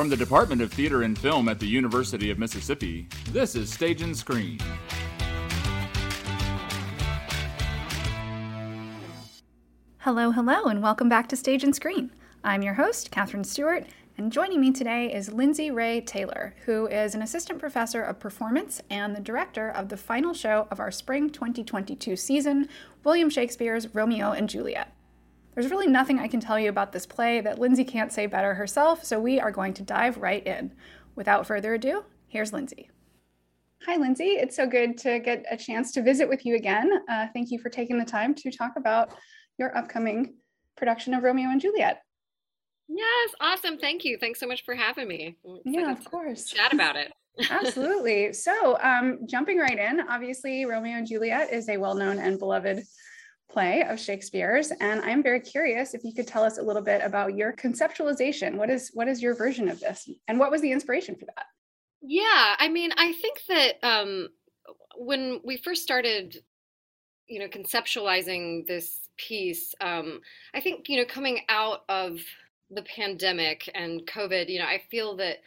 From the Department of Theater and Film at the University of Mississippi, this is Stage and Screen. Hello, hello, and welcome back to Stage and Screen. I'm your host, Katherine Stewart, and joining me today is Lindsay Ray Taylor, who is an assistant professor of performance and the director of the final show of our spring 2022 season, William Shakespeare's Romeo and Juliet. There's really nothing I can tell you about this play that Lindsay can't say better herself, so we are going to dive right in. Without further ado, here's Lindsay. Hi, Lindsay. It's so good to get a chance to visit with you again. Uh, thank you for taking the time to talk about your upcoming production of Romeo and Juliet. Yes, awesome. Thank you. Thanks so much for having me. Yeah, of course. Chat about it. Absolutely. So, um, jumping right in, obviously, Romeo and Juliet is a well known and beloved play of Shakespeare's and I'm very curious if you could tell us a little bit about your conceptualization. What is what is your version of this and what was the inspiration for that? Yeah I mean I think that um when we first started you know conceptualizing this piece um I think you know coming out of the pandemic and covid you know I feel that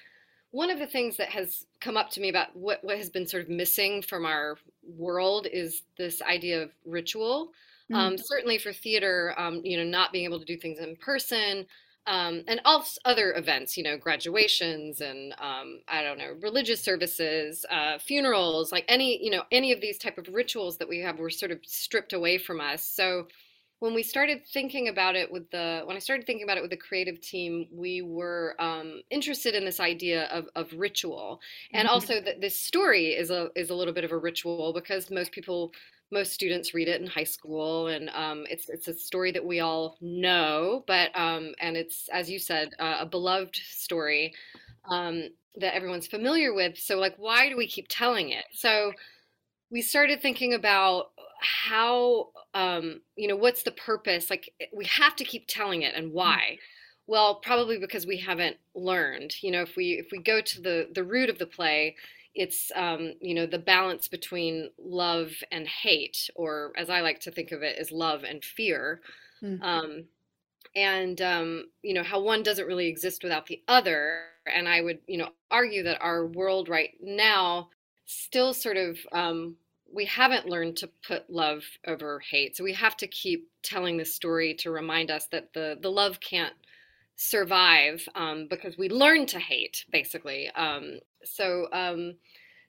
one of the things that has come up to me about what, what has been sort of missing from our world is this idea of ritual Mm-hmm. Um, certainly for theater, um, you know, not being able to do things in person, um, and all other events, you know, graduations and um, I don't know, religious services, uh, funerals, like any, you know, any of these type of rituals that we have were sort of stripped away from us. So when we started thinking about it with the when I started thinking about it with the creative team, we were um, interested in this idea of, of ritual, and mm-hmm. also that this story is a is a little bit of a ritual because most people most students read it in high school, and um, it's it's a story that we all know, but um, and it's as you said, uh, a beloved story um, that everyone's familiar with. So like, why do we keep telling it? So we started thinking about how um, you know what's the purpose. Like we have to keep telling it, and mm. why. Well, probably because we haven't learned. You know, if we if we go to the the root of the play, it's um, you know the balance between love and hate or as i like to think of it, is love and fear mm-hmm. um, and um, you know how one doesn't really exist without the other and i would you know argue that our world right now still sort of um, we haven't learned to put love over hate so we have to keep telling the story to remind us that the the love can't survive um, because we learn to hate basically um, so um,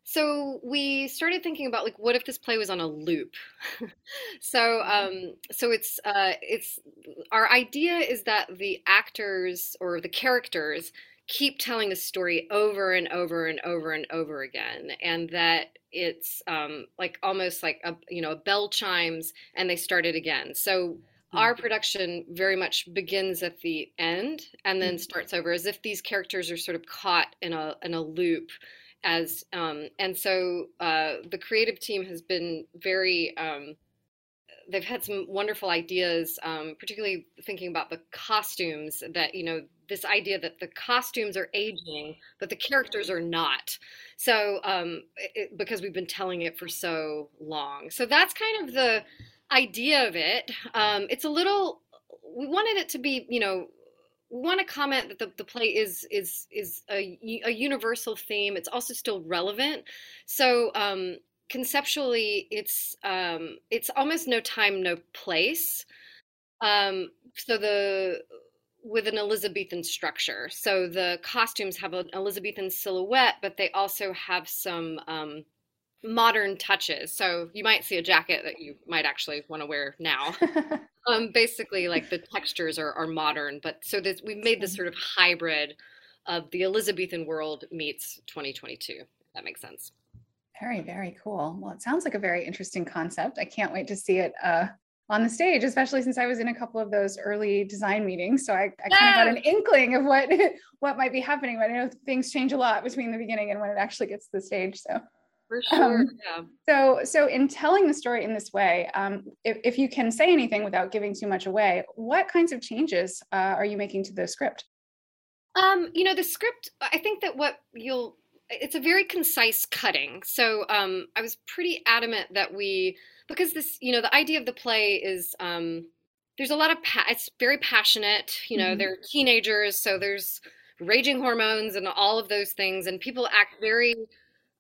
so we started thinking about like what if this play was on a loop so mm-hmm. um so it's uh it's our idea is that the actors or the characters keep telling the story over and over and over and over again and that it's um like almost like a you know a bell chimes and they start it again so our mm-hmm. production very much begins at the end and then mm-hmm. starts over as if these characters are sort of caught in a in a loop as um, and so uh, the creative team has been very um, they've had some wonderful ideas um, particularly thinking about the costumes that you know this idea that the costumes are aging but the characters are not so um, it, because we've been telling it for so long so that's kind of the idea of it. Um, it's a little. We wanted it to be, you know, we want to comment that the, the play is is is a, a universal theme. It's also still relevant. So um, conceptually, it's um, it's almost no time, no place. Um, so the with an Elizabethan structure. So the costumes have an Elizabethan silhouette, but they also have some um, modern touches. So you might see a jacket that you might actually want to wear now. um, basically, like the textures are, are modern, but so this, we've made this sort of hybrid of the Elizabethan world meets 2022. If that makes sense. Very, very cool. Well, it sounds like a very interesting concept. I can't wait to see it uh, on the stage, especially since I was in a couple of those early design meetings. So I, I kind of got an inkling of what what might be happening. But I know things change a lot between the beginning and when it actually gets to the stage. So for sure. Um, yeah. So, so in telling the story in this way, um, if, if, you can say anything without giving too much away, what kinds of changes uh, are you making to the script? Um, you know, the script. I think that what you'll it's a very concise cutting. So um, I was pretty adamant that we because this, you know, the idea of the play is um, there's a lot of pa- it's very passionate. You know, mm-hmm. they're teenagers, so there's raging hormones and all of those things, and people act very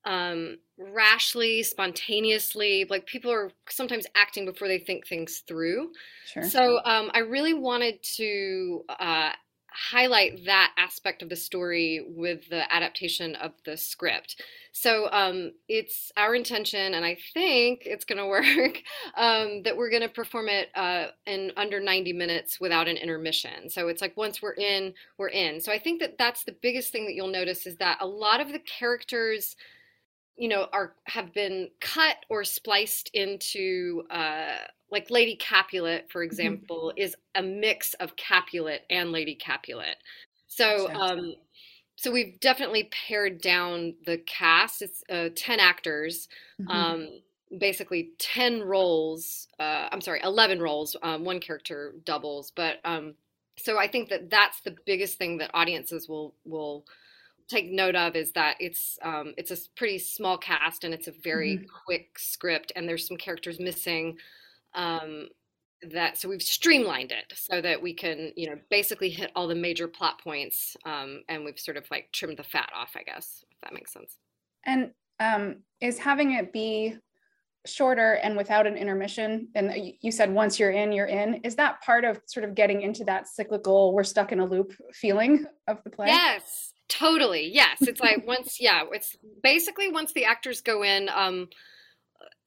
um, rashly, spontaneously. Like people are sometimes acting before they think things through. Sure. So um, I really wanted to uh, highlight that aspect of the story with the adaptation of the script. So um, it's our intention, and I think it's going to work, um, that we're going to perform it uh, in under 90 minutes without an intermission. So it's like once we're in, we're in. So I think that that's the biggest thing that you'll notice is that a lot of the characters you know are have been cut or spliced into uh, like lady capulet for mm-hmm. example mm-hmm. is a mix of capulet and lady capulet so um so we've definitely pared down the cast it's uh, 10 actors mm-hmm. um basically 10 roles uh i'm sorry 11 roles um, one character doubles but um so i think that that's the biggest thing that audiences will will take note of is that it's um, it's a pretty small cast and it's a very mm-hmm. quick script and there's some characters missing um, that so we've streamlined it so that we can you know basically hit all the major plot points um, and we've sort of like trimmed the fat off i guess if that makes sense. And um, is having it be shorter and without an intermission and you said once you're in you're in is that part of sort of getting into that cyclical we're stuck in a loop feeling of the play? Yes Totally. Yes. It's like once, yeah, it's basically once the actors go in, um,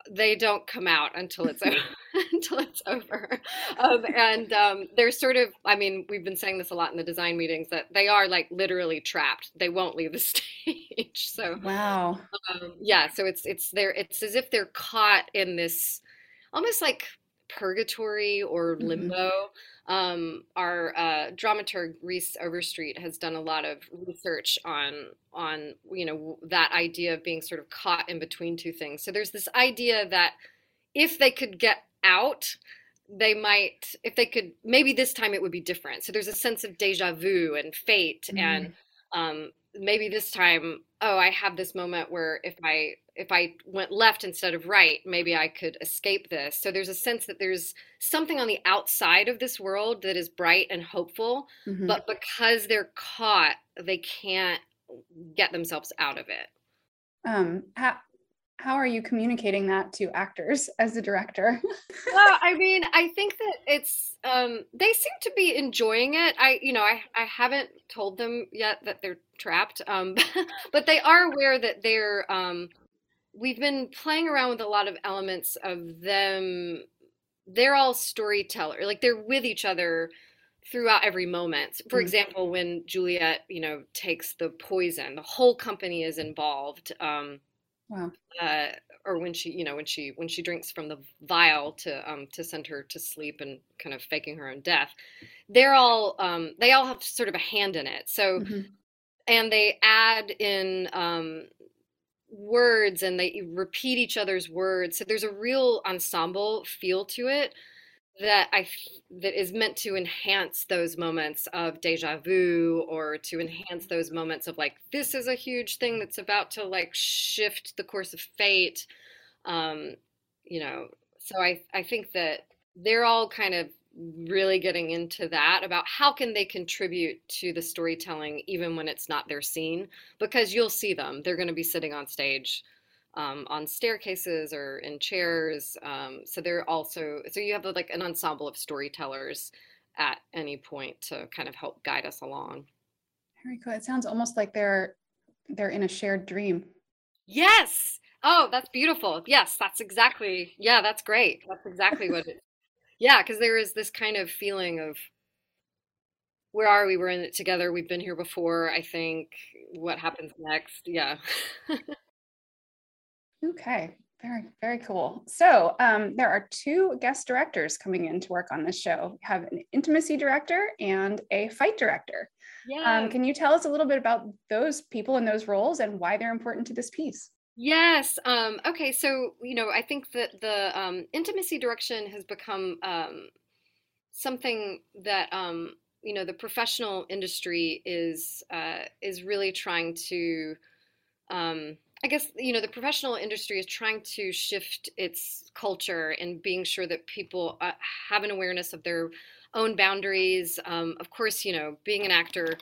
they don't come out until it's over, until it's over. Um, and um, they're sort of, I mean, we've been saying this a lot in the design meetings that they are like literally trapped. They won't leave the stage. So wow. Um, yeah. So it's it's there. It's as if they're caught in this almost like purgatory or mm-hmm. limbo. Mm-hmm um, our uh, dramaturg Rhys Overstreet has done a lot of research on on you know that idea of being sort of caught in between two things. So there's this idea that if they could get out, they might if they could maybe this time it would be different. So there's a sense of deja vu and fate mm. and um, maybe this time oh i have this moment where if i if i went left instead of right maybe i could escape this so there's a sense that there's something on the outside of this world that is bright and hopeful mm-hmm. but because they're caught they can't get themselves out of it um how, how are you communicating that to actors as a director? Well i mean i think that it's um, they seem to be enjoying it. I you know i i haven't told them yet that they're trapped um, but they are aware that they're um, we've been playing around with a lot of elements of them. They're all storyteller like they're with each other throughout every moment. For mm-hmm. example when juliet you know takes the poison the whole company is involved um, Wow. Uh, or when she, you know, when she when she drinks from the vial to um, to send her to sleep and kind of faking her own death, they're all um, they all have sort of a hand in it. So, mm-hmm. and they add in um, words and they repeat each other's words. So there's a real ensemble feel to it that I that is meant to enhance those moments of deja vu or to enhance those moments of like this is a huge thing that's about to like shift the course of fate. Um you know so I I think that they're all kind of really getting into that about how can they contribute to the storytelling even when it's not their scene because you'll see them. They're going to be sitting on stage um, on staircases or in chairs. Um, so they're also so you have like an ensemble of storytellers at any point to kind of help guide us along. Very cool. It sounds almost like they're they're in a shared dream. Yes. Oh, that's beautiful. Yes, that's exactly. Yeah, that's great. That's exactly what it. Yeah, because there is this kind of feeling of where are we? We're in it together. We've been here before. I think. What happens next? Yeah. Okay, very, very cool. So um, there are two guest directors coming in to work on this show. We have an intimacy director and a fight director. Yeah. Um, can you tell us a little bit about those people and those roles and why they're important to this piece? Yes. Um, okay. So, you know, I think that the um, intimacy direction has become um, something that, um, you know, the professional industry is uh, is really trying to um, I guess you know the professional industry is trying to shift its culture and being sure that people uh, have an awareness of their own boundaries. Um, of course, you know, being an actor,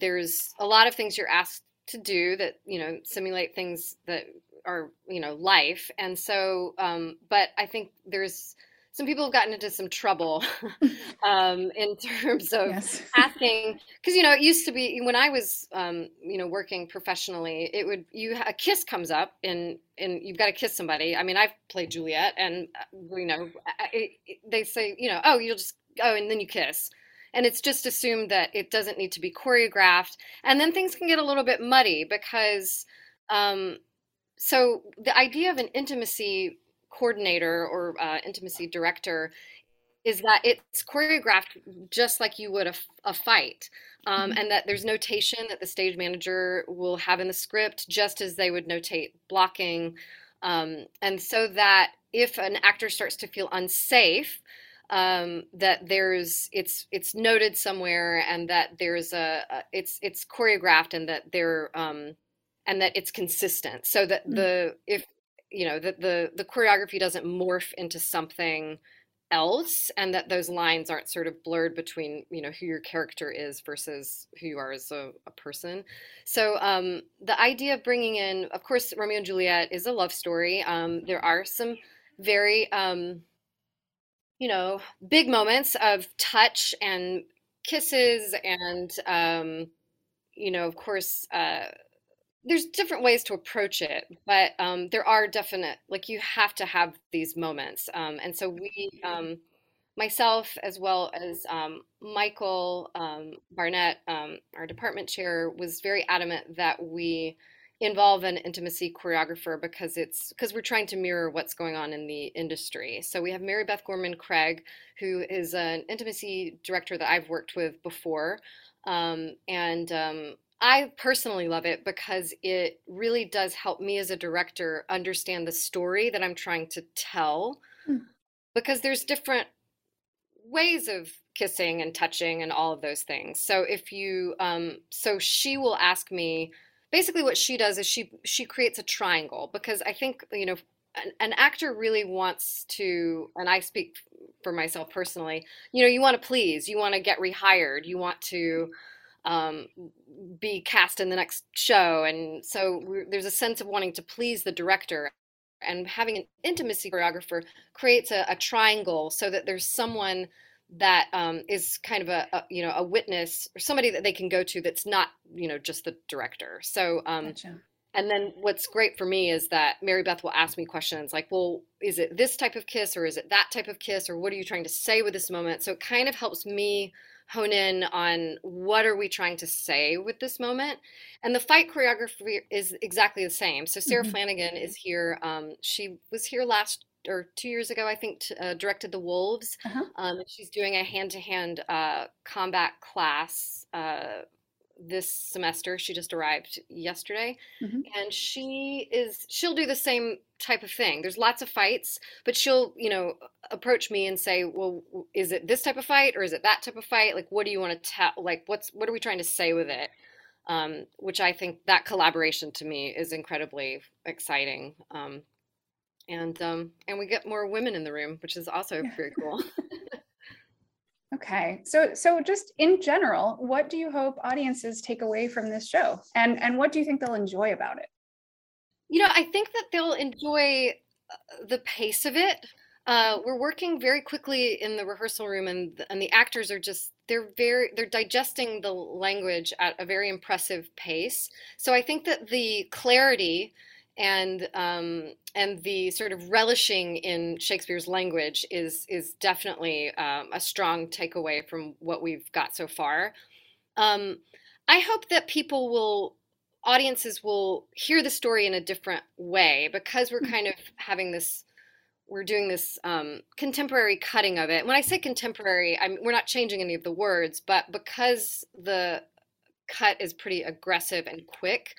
there's a lot of things you're asked to do that you know simulate things that are you know life and so um, but i think there's some people have gotten into some trouble um, in terms of yes. asking because you know it used to be when I was um, you know working professionally it would you a kiss comes up and and you've got to kiss somebody. I mean I've played Juliet and uh, you know it, it, they say you know oh you'll just oh and then you kiss. And it's just assumed that it doesn't need to be choreographed. And then things can get a little bit muddy because um, so the idea of an intimacy coordinator or uh, intimacy director is that it's choreographed just like you would a, a fight um, mm-hmm. and that there's notation that the stage manager will have in the script just as they would notate blocking um, and so that if an actor starts to feel unsafe um, that there's it's it's noted somewhere and that there's a, a it's it's choreographed and that there um, and that it's consistent so that mm-hmm. the if you know that the the choreography doesn't morph into something else and that those lines aren't sort of blurred between you know who your character is versus who you are as a, a person. So um, the idea of bringing in of course romeo and juliet is a love story. Um, there are some very um, you know big moments of touch and kisses and um, you know of course uh, there's different ways to approach it, but um, there are definite like you have to have these moments, um, and so we, um, myself as well as um, Michael um, Barnett, um, our department chair, was very adamant that we involve an intimacy choreographer because it's because we're trying to mirror what's going on in the industry. So we have Mary Beth Gorman Craig, who is an intimacy director that I've worked with before. And I personally love it because it really does help me as a director understand the story that I'm trying to tell. Mm. Because there's different ways of kissing and touching and all of those things. So if you, um, so she will ask me. Basically, what she does is she she creates a triangle because I think you know an, an actor really wants to, and I speak for myself personally. You know, you want to please, you want to get rehired, you want to um, be cast in the next show. And so there's a sense of wanting to please the director. And having an intimacy choreographer creates a, a triangle so that there's someone that um, is kind of a, a, you know a witness or somebody that they can go to that's not you know just the director. So um, gotcha. and then what's great for me is that Mary Beth will ask me questions like, well, is it this type of kiss or is it that type of kiss or what are you trying to say with this moment? So it kind of helps me hone in on what are we trying to say with this moment and the fight choreography is exactly the same so sarah mm-hmm. flanagan is here um, she was here last or two years ago i think t- uh, directed the wolves uh-huh. um, she's doing a hand-to-hand uh, combat class uh, this semester. She just arrived yesterday, mm-hmm. and she is she'll do the same type of thing. There's lots of fights, but she'll you know approach me and say, "Well, is it this type of fight or is it that type of fight? Like, what do you want to tell? Like, what's what are we trying to say with it?" Um, which I think that collaboration to me is incredibly exciting. Um, and um, and we get more women in the room, which is also very cool. Okay. So so just in general, what do you hope audiences take away from this show? And and what do you think they'll enjoy about it? You know, I think that they'll enjoy uh, the pace of it. Uh, we're working very quickly in the rehearsal room, and and the actors are just they're very they're digesting the language at a very impressive pace. So I think that the clarity and um, and the sort of relishing in Shakespeare's language is is definitely um, a strong takeaway from what we've got so far. Um, I hope that people will audiences will hear the story in a different way because we're kind of having this we're doing this um, contemporary cutting of it. When I say contemporary, I'm, we're not changing any of the words, but because the cut is pretty aggressive and quick,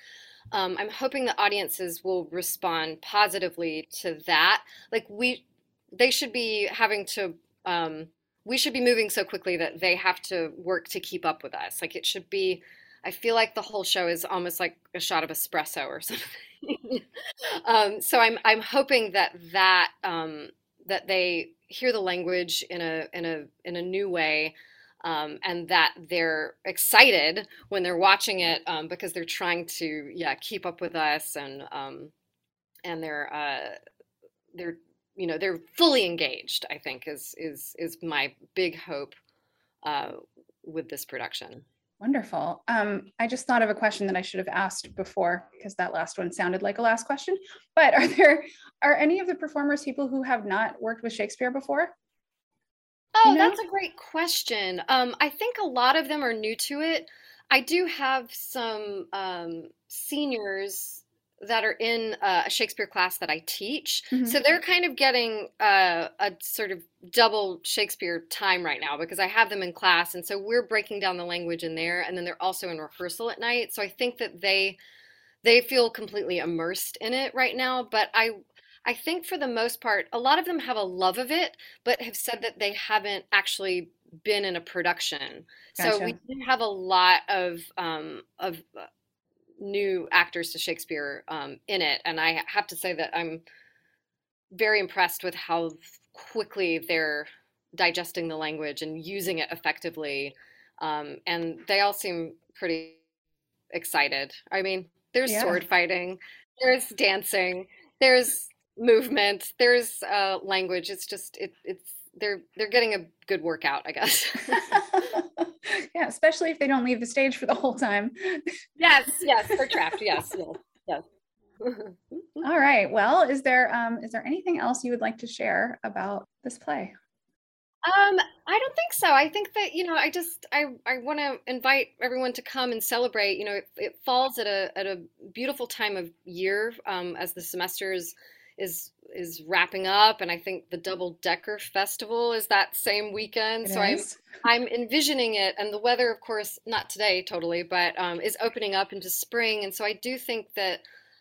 um, I'm hoping the audiences will respond positively to that. Like we, they should be having to. Um, we should be moving so quickly that they have to work to keep up with us. Like it should be. I feel like the whole show is almost like a shot of espresso or something. um, so I'm I'm hoping that that um, that they hear the language in a in a in a new way um, and that they're excited when they're watching it um, because they're trying to yeah keep up with us and um, and they're uh, they're you know they're fully engaged. I think is is is my big hope uh, with this production. Wonderful. Um, I just thought of a question that I should have asked before because that last one sounded like a last question. But are there are any of the performers people who have not worked with Shakespeare before? Oh, you know? that's a great question. Um, I think a lot of them are new to it. I do have some um, seniors that are in uh, a Shakespeare class that I teach. Mm-hmm. So they're kind of getting uh, a sort of double Shakespeare time right now because I have them in class. And so we're breaking down the language in there. And then they're also in rehearsal at night. So I think that they they feel completely immersed in it right now. But I I think for the most part, a lot of them have a love of it, but have said that they haven't actually been in a production. Gotcha. So we do have a lot of um, of uh, new actors to Shakespeare um, in it, and I have to say that I'm very impressed with how quickly they're digesting the language and using it effectively. Um, and they all seem pretty excited. I mean, there's yeah. sword fighting, there's dancing, there's movement, there's uh, language. It's just it, it's they're they're getting a good workout, I guess. yeah, especially if they don't leave the stage for the whole time. yes, yes, they're trapped. Yes, yes, yes. All right. Well, is there um, is there anything else you would like to share about this play? Um, I don't think so. I think that you know, I just I I want to invite everyone to come and celebrate. You know, it, it, falls at a at a beautiful time of year um, as the semesters is is wrapping up and i think the double decker festival is that same weekend it so is. i'm i'm envisioning it and the weather of course not today totally but um, is opening up into spring and so i do think that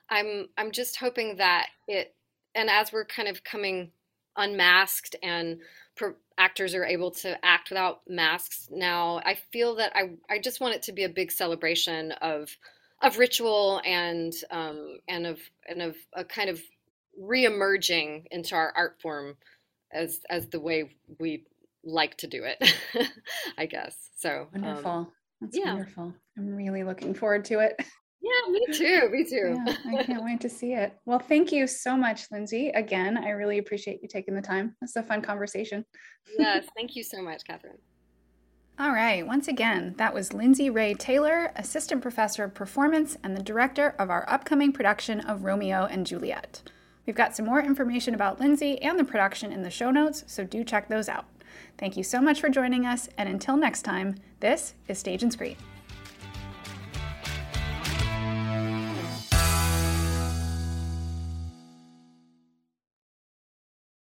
i'm i'm just hoping that it and as we're kind of coming unmasked and per, actors are able to act without masks now i feel that i i just want it to be a big celebration of of ritual and um, and of and of a kind of re-emerging into our art form as as the way we like to do it i guess. So wonderful. um, that's yeah. wonderful. I'm really looking forward to it. Yeah me too me too. Yeah, i can't wait to see it. Well thank you so much lindsay. Again i really appreciate you taking the time. It's a fun conversation. Yes thank you so much catherine. All right, once again, that was Lindsay Ray Taylor, Assistant Professor of Performance and the Director of our upcoming production of Romeo and Juliet. We've got some more information about Lindsay and the production in the show notes, so do check those out. Thank you so much for joining us, and until next time, this is Stage and Screen.